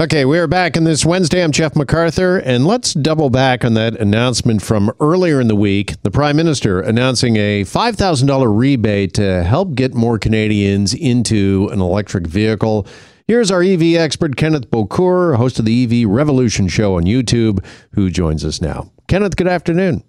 Okay, we are back in this Wednesday. I'm Jeff MacArthur, and let's double back on that announcement from earlier in the week. The Prime Minister announcing a $5,000 rebate to help get more Canadians into an electric vehicle. Here's our EV expert, Kenneth Bocour, host of the EV Revolution Show on YouTube, who joins us now. Kenneth, good afternoon.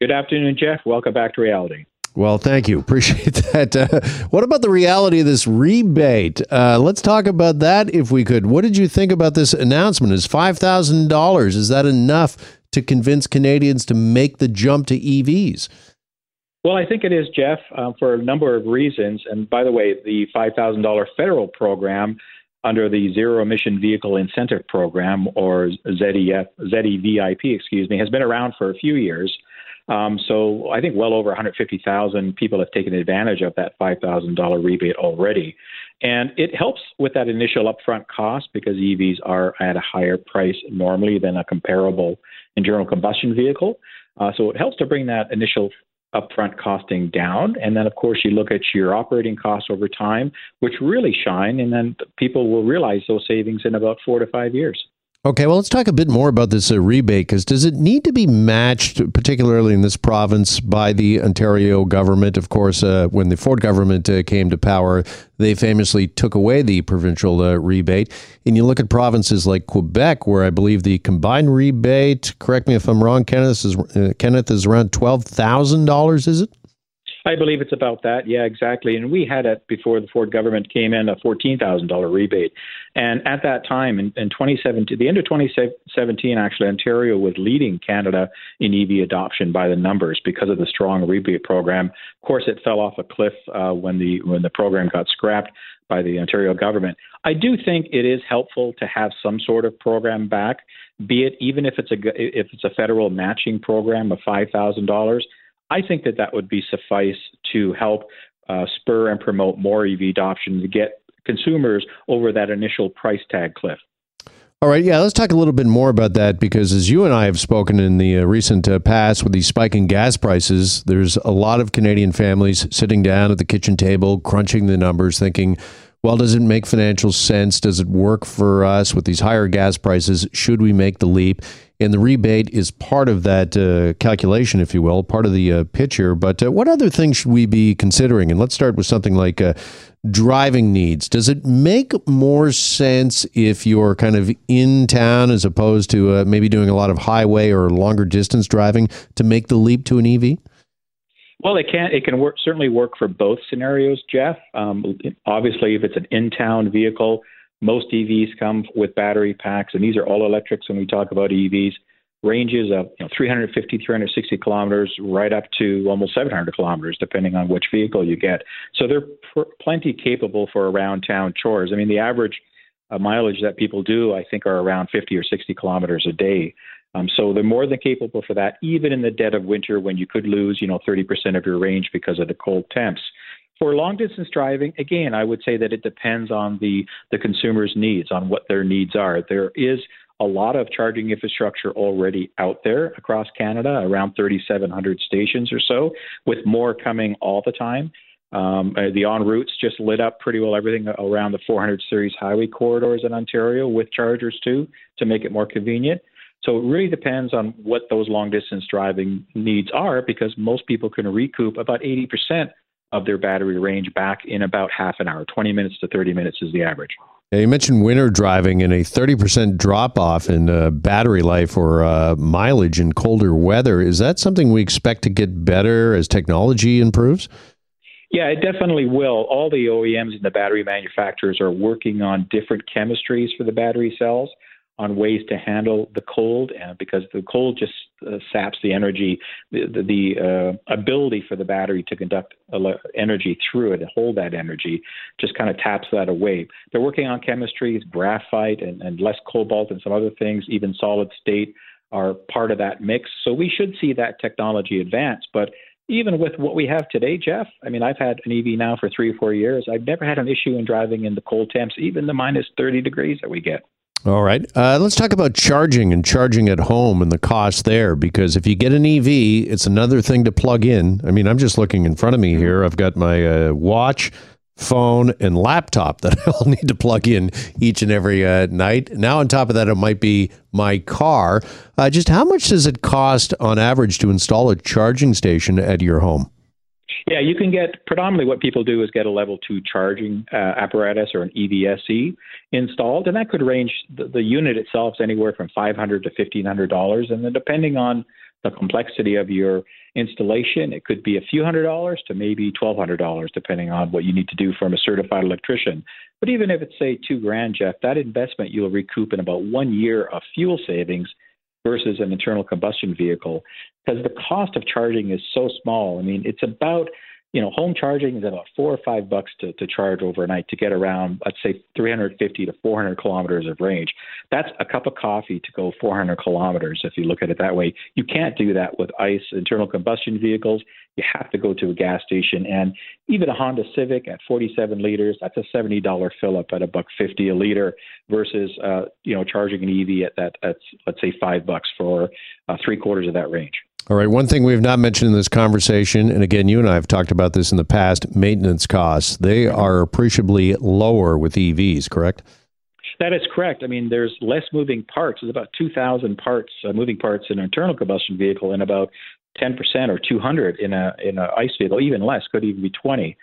Good afternoon, Jeff. Welcome back to reality. Well, thank you. Appreciate that. Uh, what about the reality of this rebate? Uh, let's talk about that if we could. What did you think about this announcement? Is $5,000, is that enough to convince Canadians to make the jump to EVs? Well, I think it is, Jeff, uh, for a number of reasons. And by the way, the $5,000 federal program under the Zero Emission Vehicle Incentive Program, or ZEF, ZEVIP, excuse me, has been around for a few years. Um, so I think well over 150,000 people have taken advantage of that $5,000 rebate already. And it helps with that initial upfront cost because EVs are at a higher price normally than a comparable internal combustion vehicle. Uh, so it helps to bring that initial upfront costing down. And then, of course, you look at your operating costs over time, which really shine, and then people will realize those savings in about four to five years. Okay, well, let's talk a bit more about this uh, rebate because does it need to be matched, particularly in this province, by the Ontario government? Of course, uh, when the Ford government uh, came to power, they famously took away the provincial uh, rebate. And you look at provinces like Quebec, where I believe the combined rebate, correct me if I'm wrong, Kenneth, is, uh, Kenneth, is around $12,000, is it? I believe it's about that. Yeah, exactly. And we had it before the Ford government came in a fourteen thousand dollar rebate, and at that time in, in 2017, the end of 2017, actually Ontario was leading Canada in EV adoption by the numbers because of the strong rebate program. Of course, it fell off a cliff uh, when the when the program got scrapped by the Ontario government. I do think it is helpful to have some sort of program back, be it even if it's a if it's a federal matching program of five thousand dollars I think that that would be suffice to help uh, spur and promote more EV adoption to get consumers over that initial price tag cliff. All right, yeah, let's talk a little bit more about that because as you and I have spoken in the uh, recent uh, past with these spiking gas prices, there's a lot of Canadian families sitting down at the kitchen table, crunching the numbers, thinking, well, does it make financial sense? Does it work for us with these higher gas prices? Should we make the leap? and the rebate is part of that uh, calculation, if you will, part of the uh, picture. But uh, what other things should we be considering? And let's start with something like uh, driving needs. Does it make more sense if you're kind of in town as opposed to uh, maybe doing a lot of highway or longer distance driving to make the leap to an EV? Well, it can it can work certainly work for both scenarios, Jeff. Um, obviously, if it's an in-town vehicle, most EVs come with battery packs, and these are all electrics when we talk about EVs. Ranges of you know, 350, 360 kilometers, right up to almost 700 kilometers, depending on which vehicle you get. So they're pr- plenty capable for around town chores. I mean, the average uh, mileage that people do, I think, are around 50 or 60 kilometers a day. Um, so they're more than capable for that, even in the dead of winter when you could lose, you know, 30% of your range because of the cold temps. For long distance driving, again, I would say that it depends on the, the consumer's needs, on what their needs are. There is a lot of charging infrastructure already out there across Canada, around 3,700 stations or so, with more coming all the time. Um, uh, the en routes just lit up pretty well everything around the 400 series highway corridors in Ontario with chargers too to make it more convenient. So it really depends on what those long distance driving needs are because most people can recoup about 80% of their battery range back in about half an hour. 20 minutes to 30 minutes is the average. Yeah, you mentioned winter driving and a 30% drop off in uh, battery life or uh, mileage in colder weather. Is that something we expect to get better as technology improves? Yeah, it definitely will. All the OEMs and the battery manufacturers are working on different chemistries for the battery cells on ways to handle the cold uh, because the cold just uh, saps the energy, the, the, the uh, ability for the battery to conduct energy through it and hold that energy just kind of taps that away. They're working on chemistries, graphite and, and less cobalt and some other things, even solid state are part of that mix. So we should see that technology advance. But even with what we have today, Jeff, I mean, I've had an EV now for three or four years. I've never had an issue in driving in the cold temps, even the minus 30 degrees that we get. All right. Uh, let's talk about charging and charging at home and the cost there. Because if you get an EV, it's another thing to plug in. I mean, I'm just looking in front of me here. I've got my uh, watch, phone, and laptop that I'll need to plug in each and every uh, night. Now, on top of that, it might be my car. Uh, just how much does it cost on average to install a charging station at your home? Yeah, you can get predominantly what people do is get a level two charging uh, apparatus or an EVSE installed, and that could range. The, the unit itself is anywhere from five hundred to fifteen hundred dollars, and then depending on the complexity of your installation, it could be a few hundred dollars to maybe twelve hundred dollars, depending on what you need to do from a certified electrician. But even if it's say two grand, Jeff, that investment you'll recoup in about one year of fuel savings versus an internal combustion vehicle because the cost of charging is so small. I mean, it's about you know, home charging is about four or five bucks to, to charge overnight to get around, let's say, 350 to 400 kilometers of range. That's a cup of coffee to go 400 kilometers if you look at it that way. You can't do that with ICE internal combustion vehicles. You have to go to a gas station, and even a Honda Civic at 47 liters, that's a $70 fill up at a buck 50 a liter versus, uh, you know, charging an EV at that, at let's say five bucks for uh, three quarters of that range. All right. One thing we've not mentioned in this conversation, and again, you and I have talked about this in the past maintenance costs. They are appreciably lower with EVs, correct? That is correct. I mean, there's less moving parts. There's about 2,000 parts, uh, moving parts in an internal combustion vehicle, and about 10% or 200 in a in an ICE vehicle, even less, could even be 20.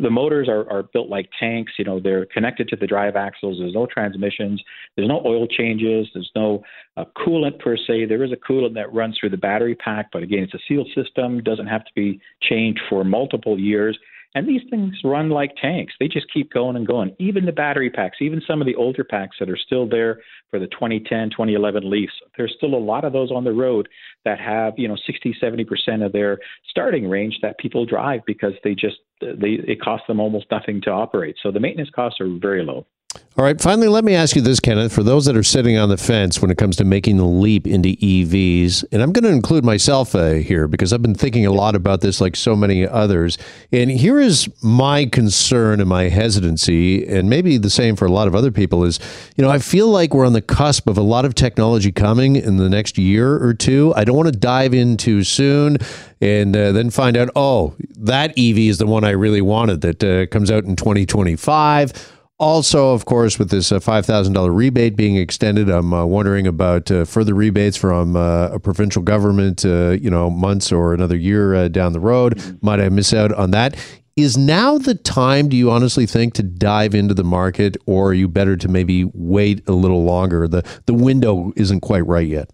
The motors are, are built like tanks. You know, they're connected to the drive axles. There's no transmissions. There's no oil changes. There's no uh, coolant per se. There is a coolant that runs through the battery pack, but again, it's a sealed system. Doesn't have to be changed for multiple years. And these things run like tanks. They just keep going and going. Even the battery packs, even some of the older packs that are still there for the 2010, 2011 Leafs, there's still a lot of those on the road that have, you know, 60, 70% of their starting range that people drive because they just, they, it costs them almost nothing to operate. So the maintenance costs are very low. All right. Finally, let me ask you this, Kenneth. For those that are sitting on the fence when it comes to making the leap into EVs, and I'm going to include myself uh, here because I've been thinking a lot about this, like so many others. And here is my concern and my hesitancy, and maybe the same for a lot of other people is, you know, I feel like we're on the cusp of a lot of technology coming in the next year or two. I don't want to dive in too soon and uh, then find out, oh, that EV is the one I really wanted that uh, comes out in 2025 also, of course, with this uh, $5,000 rebate being extended, I'm uh, wondering about uh, further rebates from uh, a provincial government, uh, you know, months or another year uh, down the road. Mm-hmm. Might I miss out on that? Is now the time, do you honestly think, to dive into the market, or are you better to maybe wait a little longer? The, the window isn't quite right yet.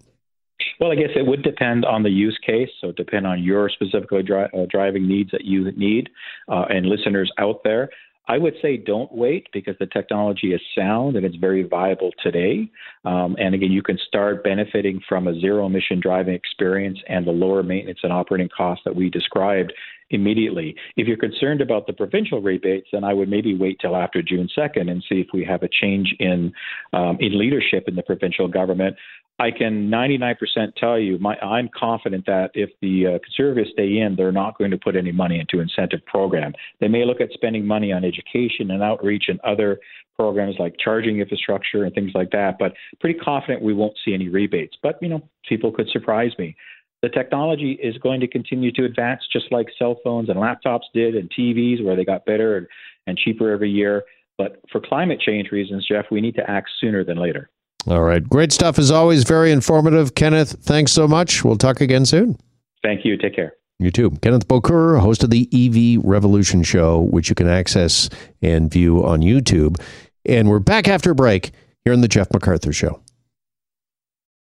Well, I guess it would depend on the use case. So, depend on your specifically dri- uh, driving needs that you need, uh, and listeners out there. I would say don't wait because the technology is sound and it's very viable today. Um, and again, you can start benefiting from a zero emission driving experience and the lower maintenance and operating costs that we described immediately. If you're concerned about the provincial rebates, then I would maybe wait till after June 2nd and see if we have a change in um, in leadership in the provincial government. I can 99% tell you, my, I'm confident that if the uh, Conservatives stay in, they're not going to put any money into incentive program. They may look at spending money on education and outreach and other programs like charging infrastructure and things like that, but pretty confident we won't see any rebates. But, you know, people could surprise me. The technology is going to continue to advance just like cell phones and laptops did and TVs where they got better and, and cheaper every year. But for climate change reasons, Jeff, we need to act sooner than later. All right. Great stuff as always. Very informative. Kenneth, thanks so much. We'll talk again soon. Thank you. Take care. You too. Kenneth Boker, host of the EV Revolution Show, which you can access and view on YouTube. And we're back after a break here on The Jeff MacArthur Show.